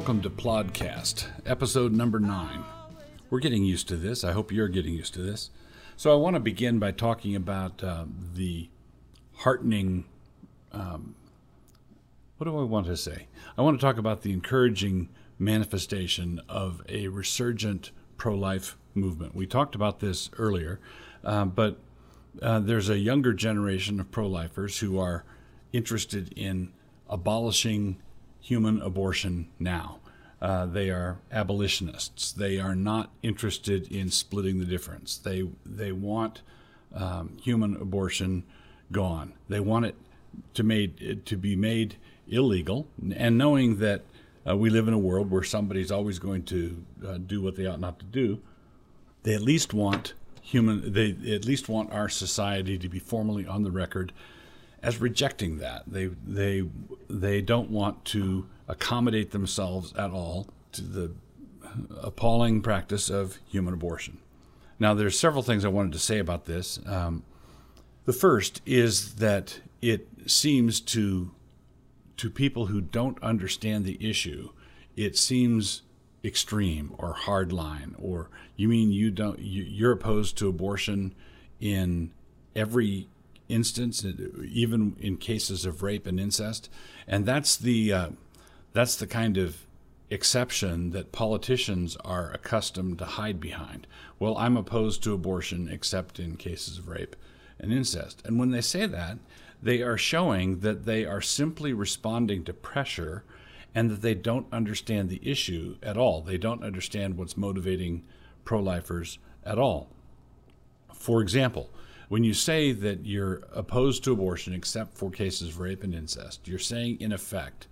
Welcome to Plodcast, episode number nine. We're getting used to this. I hope you're getting used to this. So, I want to begin by talking about uh, the heartening. Um, what do I want to say? I want to talk about the encouraging manifestation of a resurgent pro life movement. We talked about this earlier, uh, but uh, there's a younger generation of pro lifers who are interested in abolishing human abortion now. Uh, they are abolitionists. They are not interested in splitting the difference. They they want um, human abortion gone. They want it to made to be made illegal. And knowing that uh, we live in a world where somebody's always going to uh, do what they ought not to do, they at least want human. They at least want our society to be formally on the record as rejecting that. They they they don't want to accommodate themselves at all to the appalling practice of human abortion. Now, there's several things I wanted to say about this. Um, the first is that it seems to to people who don't understand the issue, it seems extreme or hardline. Or you mean you don't you, you're opposed to abortion in every instance, even in cases of rape and incest, and that's the uh, that's the kind of exception that politicians are accustomed to hide behind. Well, I'm opposed to abortion except in cases of rape and incest, and when they say that, they are showing that they are simply responding to pressure and that they don't understand the issue at all. They don't understand what's motivating pro lifers at all. For example, when you say that you're opposed to abortion except for cases of rape and incest, you're saying, in effect,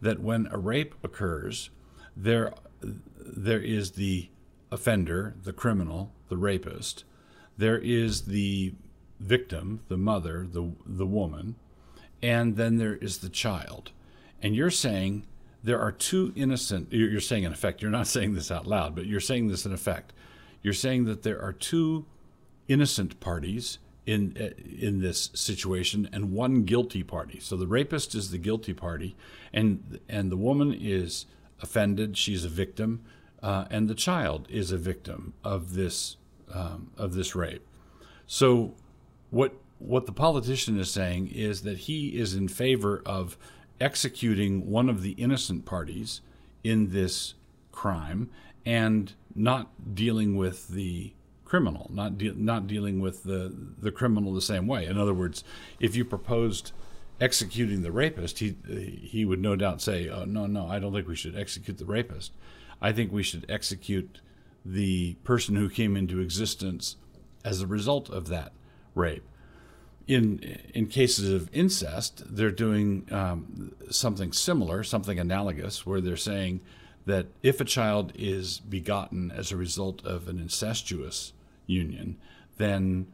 that when a rape occurs, there, there is the offender, the criminal, the rapist, there is the victim, the mother, the, the woman, and then there is the child. And you're saying there are two innocent, you're saying in effect, you're not saying this out loud, but you're saying this in effect. You're saying that there are two innocent parties in in this situation and one guilty party. So the rapist is the guilty party, and and the woman is offended. She's a victim, uh, and the child is a victim of this um, of this rape. So what what the politician is saying is that he is in favor of executing one of the innocent parties in this crime and not dealing with the criminal, not de- not dealing with the the criminal the same way. In other words, if you proposed executing the rapist, he he would no doubt say, "Oh no, no, I don't think we should execute the rapist. I think we should execute the person who came into existence as a result of that rape." In in cases of incest, they're doing um, something similar, something analogous, where they're saying that if a child is begotten as a result of an incestuous union, then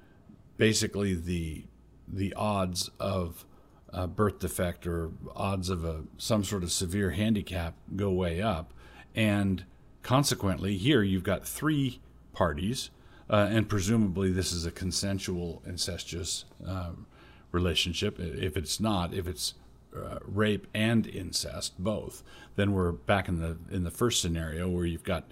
basically the the odds of a birth defect or odds of a some sort of severe handicap go way up, and consequently, here you've got three parties, uh, and presumably this is a consensual incestuous uh, relationship. If it's not, if it's uh, rape and incest, both, then we're back in the in the first scenario where you've got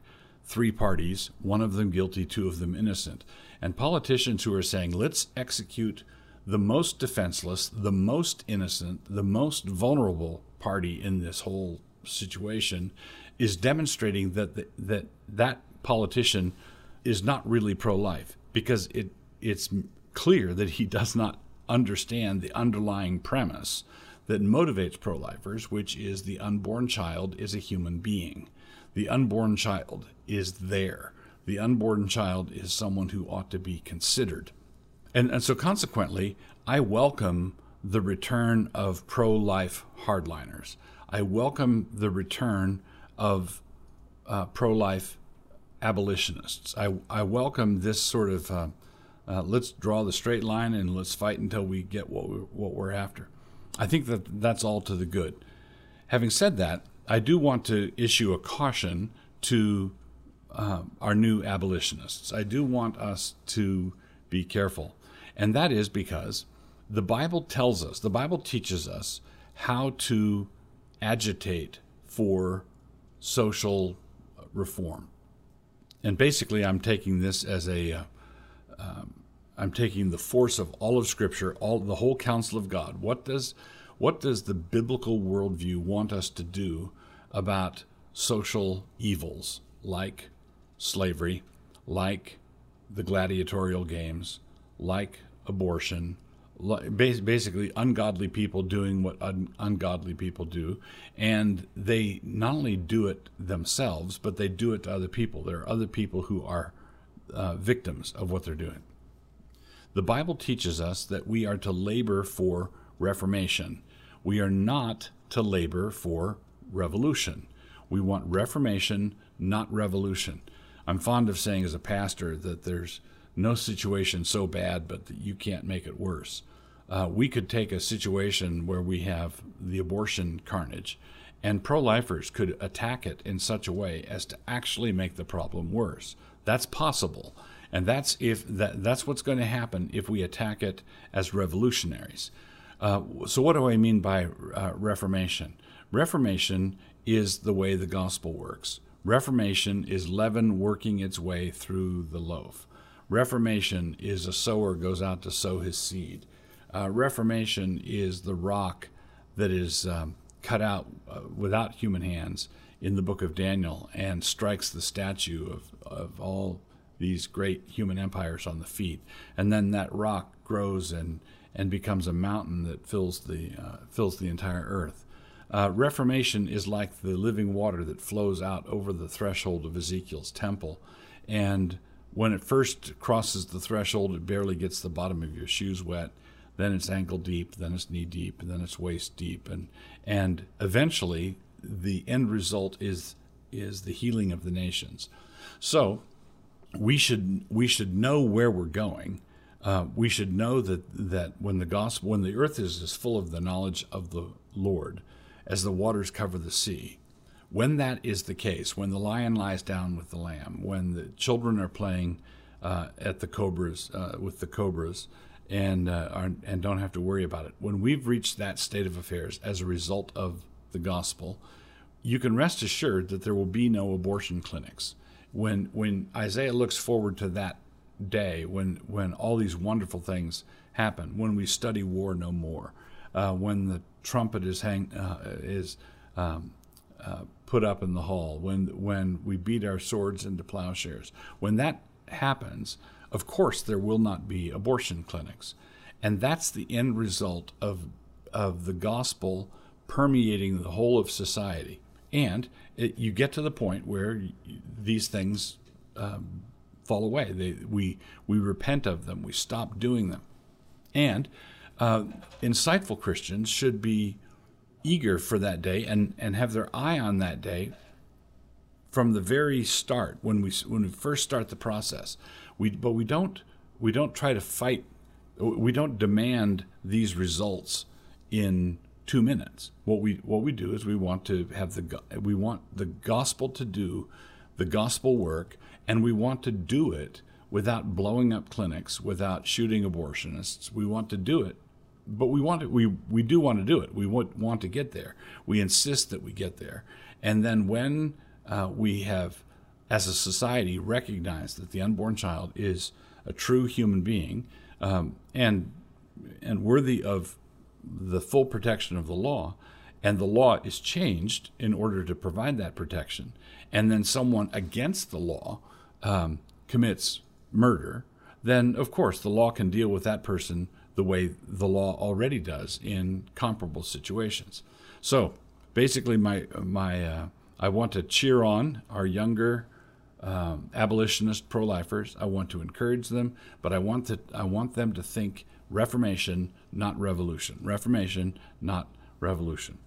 three parties, one of them guilty, two of them innocent. And politicians who are saying, let's execute the most defenseless, the most innocent, the most vulnerable party in this whole situation is demonstrating that the, that that politician is not really pro-life because it it's clear that he does not understand the underlying premise that motivates pro-lifers, which is the unborn child is a human being the unborn child is there. The unborn child is someone who ought to be considered. And, and so, consequently, I welcome the return of pro life hardliners. I welcome the return of uh, pro life abolitionists. I, I welcome this sort of uh, uh, let's draw the straight line and let's fight until we get what, we, what we're after. I think that that's all to the good. Having said that, I do want to issue a caution to uh, our new abolitionists. I do want us to be careful. And that is because the Bible tells us, the Bible teaches us how to agitate for social reform. And basically, I'm taking this as a, uh, um, I'm taking the force of all of Scripture, all the whole counsel of God. What does, what does the biblical worldview want us to do about social evils like slavery, like the gladiatorial games, like abortion, basically ungodly people doing what un- ungodly people do. And they not only do it themselves but they do it to other people. There are other people who are uh, victims of what they're doing. The bible teaches us that we are to labor for reformation. We are not to labor for revolution we want reformation not revolution i'm fond of saying as a pastor that there's no situation so bad but that you can't make it worse uh, we could take a situation where we have the abortion carnage, and pro lifers could attack it in such a way as to actually make the problem worse. That's possible. And that's if that, that's what's going to happen if we attack it as revolutionaries. Uh, so, what do I mean by uh, Reformation? Reformation is the way the gospel works. Reformation is leaven working its way through the loaf. Reformation is a sower goes out to sow his seed. Uh, Reformation is the rock that is um, cut out uh, without human hands in the book of Daniel and strikes the statue of, of all these great human empires on the feet. And then that rock grows and, and becomes a mountain that fills the, uh, fills the entire earth. Uh, Reformation is like the living water that flows out over the threshold of Ezekiel's temple. And when it first crosses the threshold, it barely gets the bottom of your shoes wet then it's ankle deep, then it's knee deep, then it's waist deep, and and eventually the end result is is the healing of the nations. So we should we should know where we're going. Uh, we should know that that when the gospel when the earth is as full of the knowledge of the Lord as the waters cover the sea, when that is the case, when the lion lies down with the lamb, when the children are playing uh, at the cobras uh, with the cobras, and uh, are, and don't have to worry about it. When we've reached that state of affairs as a result of the gospel, you can rest assured that there will be no abortion clinics. When when Isaiah looks forward to that day, when when all these wonderful things happen, when we study war no more, uh, when the trumpet is hang uh, is um, uh, put up in the hall, when when we beat our swords into plowshares, when that happens, of course, there will not be abortion clinics. And that's the end result of, of the gospel permeating the whole of society. And it, you get to the point where these things um, fall away. They, we, we repent of them, we stop doing them. And uh, insightful Christians should be eager for that day and, and have their eye on that day from the very start when we when we first start the process. We but we don't we don't try to fight. We don't demand these results in two minutes. What we what we do is we want to have the we want the gospel to do the gospel work, and we want to do it without blowing up clinics, without shooting abortionists. We want to do it, but we want to, we we do want to do it. We want want to get there. We insist that we get there, and then when uh, we have, as a society, recognized that the unborn child is a true human being um, and and worthy of the full protection of the law, and the law is changed in order to provide that protection, and then someone against the law um, commits murder, then of course the law can deal with that person the way the law already does in comparable situations. So basically, my my uh, I want to cheer on our younger um, abolitionist pro-lifers. I want to encourage them, but I want to I want them to think Reformation, not revolution. Reformation, not revolution.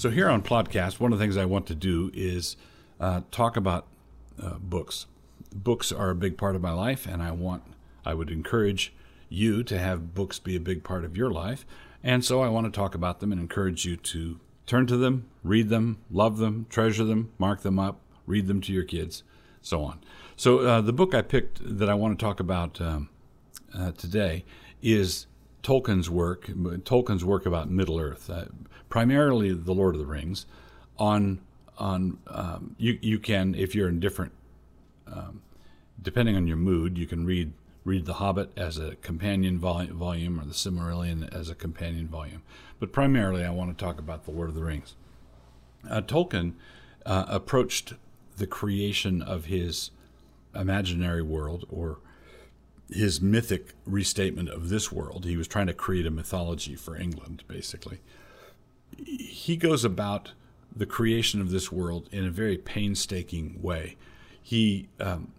So here on Plodcast, one of the things I want to do is uh, talk about uh, books books are a big part of my life, and I want, I would encourage you to have books be a big part of your life. And so I want to talk about them and encourage you to turn to them, read them, love them, treasure them, mark them up, read them to your kids. so on. So uh, the book I picked that I want to talk about um, uh, today is Tolkien's work. Tolkien's work about Middle Earth, uh, primarily The Lord of the Rings. On on um, you you can if you're in different, um, depending on your mood, you can read read The Hobbit as a companion volume or The Silmarillion as a companion volume. But primarily, I want to talk about The Lord of the Rings. Uh, Tolkien uh, approached the creation of his imaginary world or his mythic restatement of this world. He was trying to create a mythology for England, basically. He goes about the creation of this world in a very painstaking way. He um,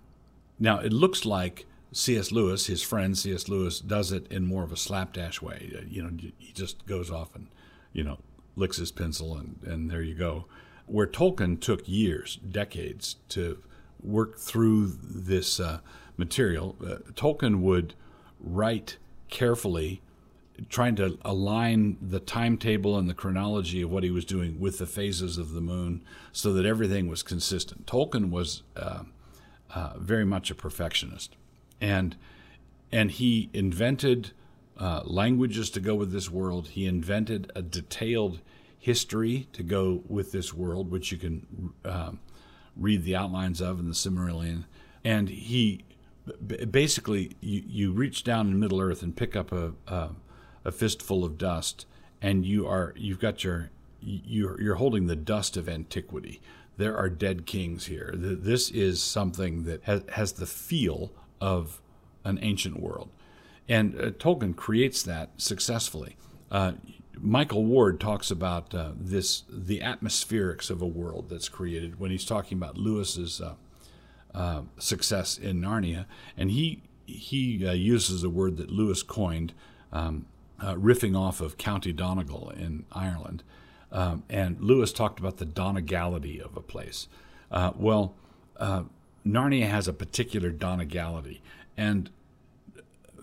now it looks like C.S. Lewis, his friend C.S. Lewis, does it in more of a slapdash way. Uh, you know, he just goes off and you know licks his pencil and and there you go. Where Tolkien took years, decades to work through this uh, material, uh, Tolkien would write carefully, trying to align the timetable and the chronology of what he was doing with the phases of the moon so that everything was consistent. Tolkien was uh, uh very much a perfectionist. And, and he invented uh, languages to go with this world, he invented a detailed history to go with this world, which you can um, read the outlines of in the Silmarillion. And he basically, you, you reach down in Middle Earth and pick up a, a, a fistful of dust, and you are you've got your you're, you're holding the dust of antiquity. There are dead kings here. This is something that has, has the feel of an ancient world. And uh, Tolkien creates that successfully. Uh, Michael Ward talks about uh, this, the atmospherics of a world that's created when he's talking about Lewis's uh, uh, success in Narnia, and he he uh, uses a word that Lewis coined, um, uh, riffing off of County Donegal in Ireland, um, and Lewis talked about the Donegality of a place. Uh, well, Narnia has a particular Donegality, and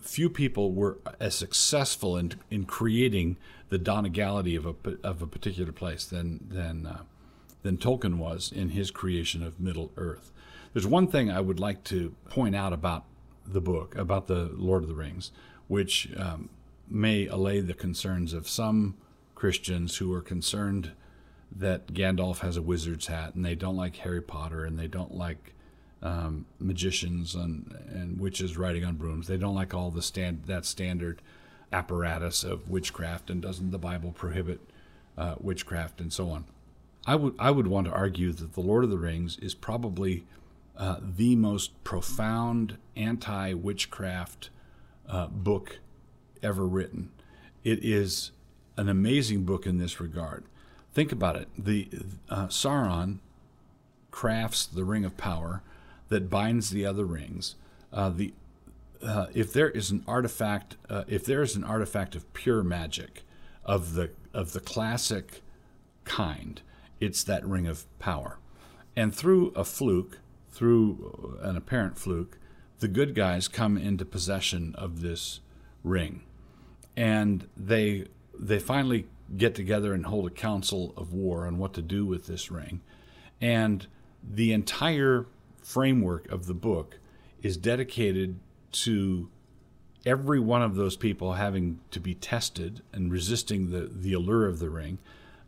few people were as successful in in creating the Donegality of a of a particular place than than uh, than Tolkien was in his creation of Middle Earth. There's one thing I would like to point out about the book about the Lord of the Rings, which um, may allay the concerns of some Christians who are concerned that Gandalf has a wizard's hat and they don't like Harry Potter and they don't like um, magicians and, and witches riding on brooms. They don't like all the stand that standard apparatus of witchcraft, and doesn't the Bible prohibit uh, witchcraft and so on? I would I would want to argue that the Lord of the Rings is probably uh, the most profound anti witchcraft uh, book ever written. It is an amazing book in this regard. Think about it. The uh, Sauron crafts the Ring of Power that binds the other rings. Uh, the uh, if there is an artifact, uh, if there is an artifact of pure magic, of the of the classic kind, it's that ring of power. And through a fluke, through an apparent fluke, the good guys come into possession of this ring, and they they finally get together and hold a council of war on what to do with this ring, and the entire framework of the book is dedicated to every one of those people having to be tested and resisting the, the allure of the ring.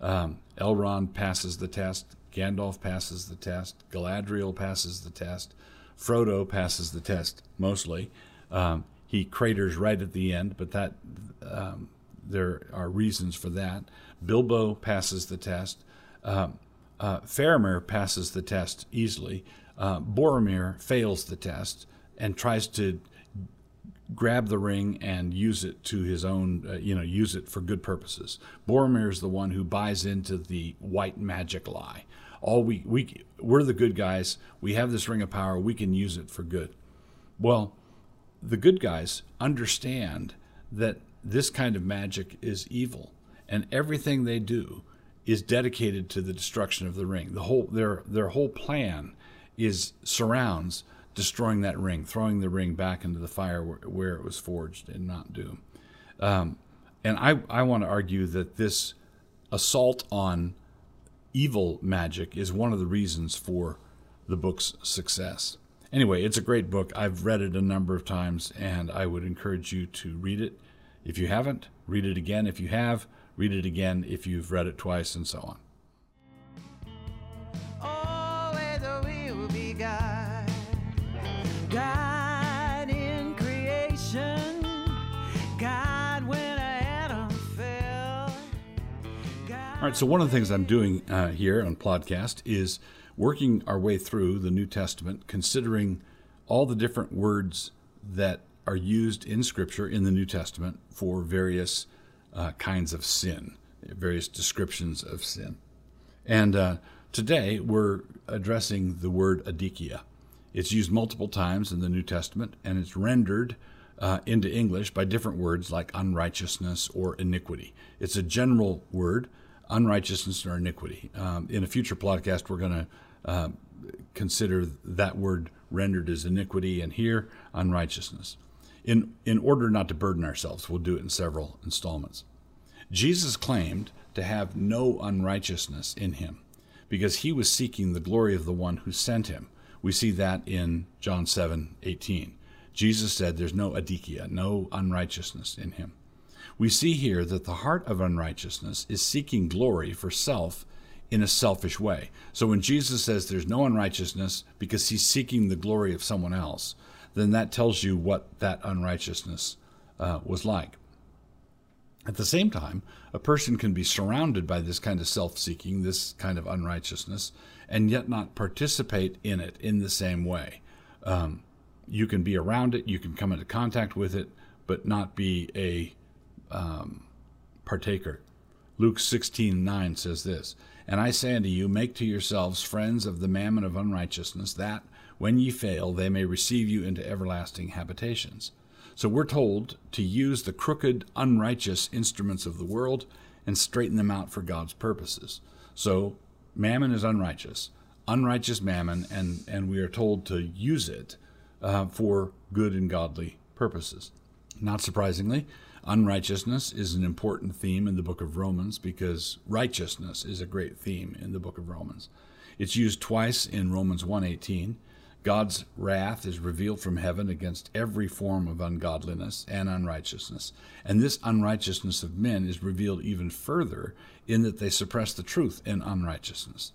Um, Elrond passes the test, Gandalf passes the test, Galadriel passes the test, Frodo passes the test mostly. Um, he craters right at the end, but that um, there are reasons for that. Bilbo passes the test. Um, uh, Faramir passes the test easily uh, Boromir fails the test and tries to grab the ring and use it to his own, uh, you know, use it for good purposes. Boromir is the one who buys into the white magic lie. All we we we're the good guys. We have this ring of power. We can use it for good. Well, the good guys understand that this kind of magic is evil, and everything they do is dedicated to the destruction of the ring. The whole their their whole plan is surrounds destroying that ring, throwing the ring back into the fire where, where it was forged and Mount Doom. Um, and I, I want to argue that this assault on evil magic is one of the reasons for the book's success. Anyway, it's a great book. I've read it a number of times, and I would encourage you to read it. If you haven't, read it again. If you have, read it again if you've read it twice, and so on. Right, so one of the things I'm doing uh, here on Plodcast is working our way through the New Testament, considering all the different words that are used in Scripture in the New Testament for various uh, kinds of sin, various descriptions of sin. And uh, today we're addressing the word adikia. It's used multiple times in the New Testament, and it's rendered uh, into English by different words like unrighteousness or iniquity. It's a general word unrighteousness or iniquity. Um, in a future podcast, we're going to uh, consider that word rendered as iniquity, and here unrighteousness. In in order not to burden ourselves, we'll do it in several installments. Jesus claimed to have no unrighteousness in him because he was seeking the glory of the one who sent him. We see that in John 7 18. Jesus said there's no adikia, no unrighteousness in him we see here that the heart of unrighteousness is seeking glory for self in a selfish way. So when Jesus says there's no unrighteousness because he's seeking the glory of someone else, then that tells you what that unrighteousness uh, was like. At the same time, a person can be surrounded by this kind of self seeking, this kind of unrighteousness, and yet not participate in it in the same way. Um, you can be around it, you can come into contact with it, but not be a um, partaker. Luke 16 9 says this And I say unto you, make to yourselves friends of the mammon of unrighteousness, that when ye fail, they may receive you into everlasting habitations. So we're told to use the crooked, unrighteous instruments of the world and straighten them out for God's purposes. So mammon is unrighteous, unrighteous mammon, and, and we are told to use it uh, for good and godly purposes. Not surprisingly, Unrighteousness is an important theme in the book of Romans because righteousness is a great theme in the book of Romans. It's used twice in Romans 1:18. God's wrath is revealed from heaven against every form of ungodliness and unrighteousness. And this unrighteousness of men is revealed even further in that they suppress the truth in unrighteousness.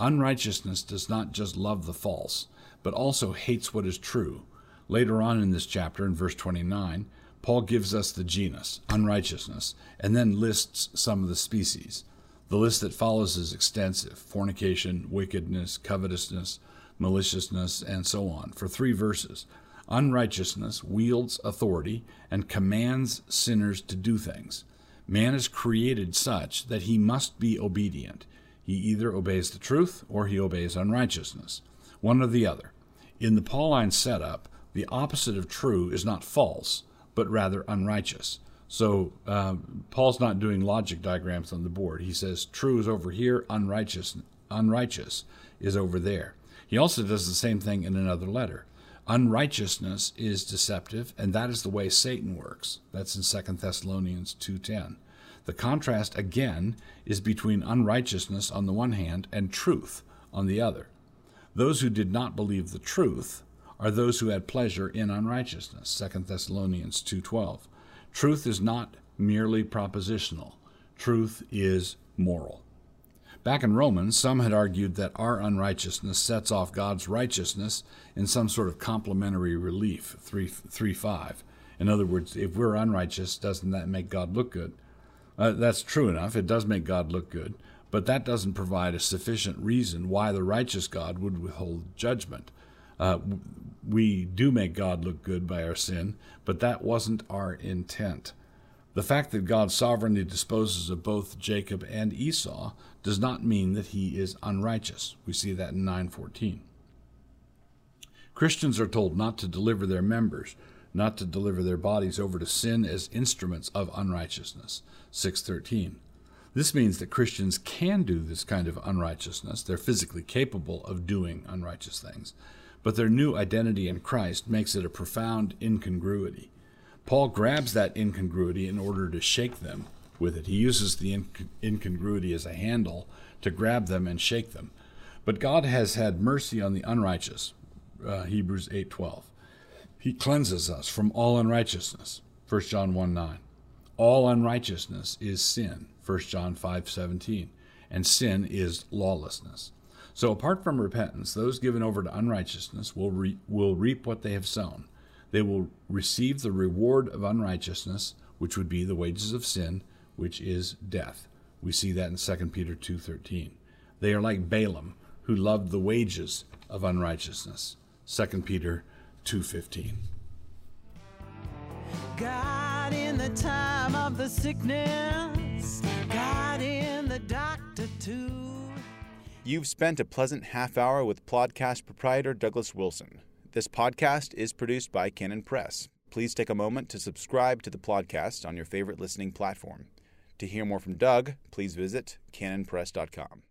Unrighteousness does not just love the false, but also hates what is true. Later on in this chapter, in verse 29, Paul gives us the genus, unrighteousness, and then lists some of the species. The list that follows is extensive fornication, wickedness, covetousness, maliciousness, and so on, for three verses. Unrighteousness wields authority and commands sinners to do things. Man is created such that he must be obedient. He either obeys the truth or he obeys unrighteousness, one or the other. In the Pauline setup, the opposite of true is not false, but rather unrighteous. So uh, Paul's not doing logic diagrams on the board. He says true is over here, unrighteous unrighteous is over there. He also does the same thing in another letter. Unrighteousness is deceptive, and that is the way Satan works. That's in 2 Thessalonians 2:10. The contrast again is between unrighteousness on the one hand and truth on the other. Those who did not believe the truth are those who had pleasure in unrighteousness. 2 thessalonians 2.12 truth is not merely propositional. Truth is moral. Back in romans some had argued that our unrighteousness sets off god's righteousness in some sort of complementary relief 3, 3 5 in other words if we're unrighteous doesn't that make god look good? Uh, that's true enough. It does make god look good. But that doesn't provide a sufficient reason why the righteous god would withhold judgment uh, we do make God look good by our sin, but that wasn't our intent. The fact that God sovereignly disposes of both Jacob and Esau does not mean that he is unrighteous. We see that in 9:14. Christians are told not to deliver their members, not to deliver their bodies over to sin as instruments of unrighteousness. 6:13. This means that Christians can do this kind of unrighteousness. They're physically capable of doing unrighteous things but their new identity in Christ makes it a profound incongruity. Paul grabs that incongruity in order to shake them with it. He uses the incongruity as a handle to grab them and shake them. But God has had mercy on the unrighteous. Uh, Hebrews 8:12. He cleanses us from all unrighteousness. 1 John 1 9. All unrighteousness is sin. 1 John 5:17. And sin is lawlessness. So apart from repentance, those given over to unrighteousness will re- will reap what they have sown. They will receive the reward of unrighteousness, which would be the wages of sin, which is death. We see that in 2 Peter 2:13. They are like Balaam, who loved the wages of unrighteousness. 2 Peter 2:15. God in the time of the sickness, God in the doctor too. You've spent a pleasant half hour with Plodcast proprietor Douglas Wilson. This podcast is produced by Canon Press. Please take a moment to subscribe to the podcast on your favorite listening platform. To hear more from Doug, please visit canonpress.com.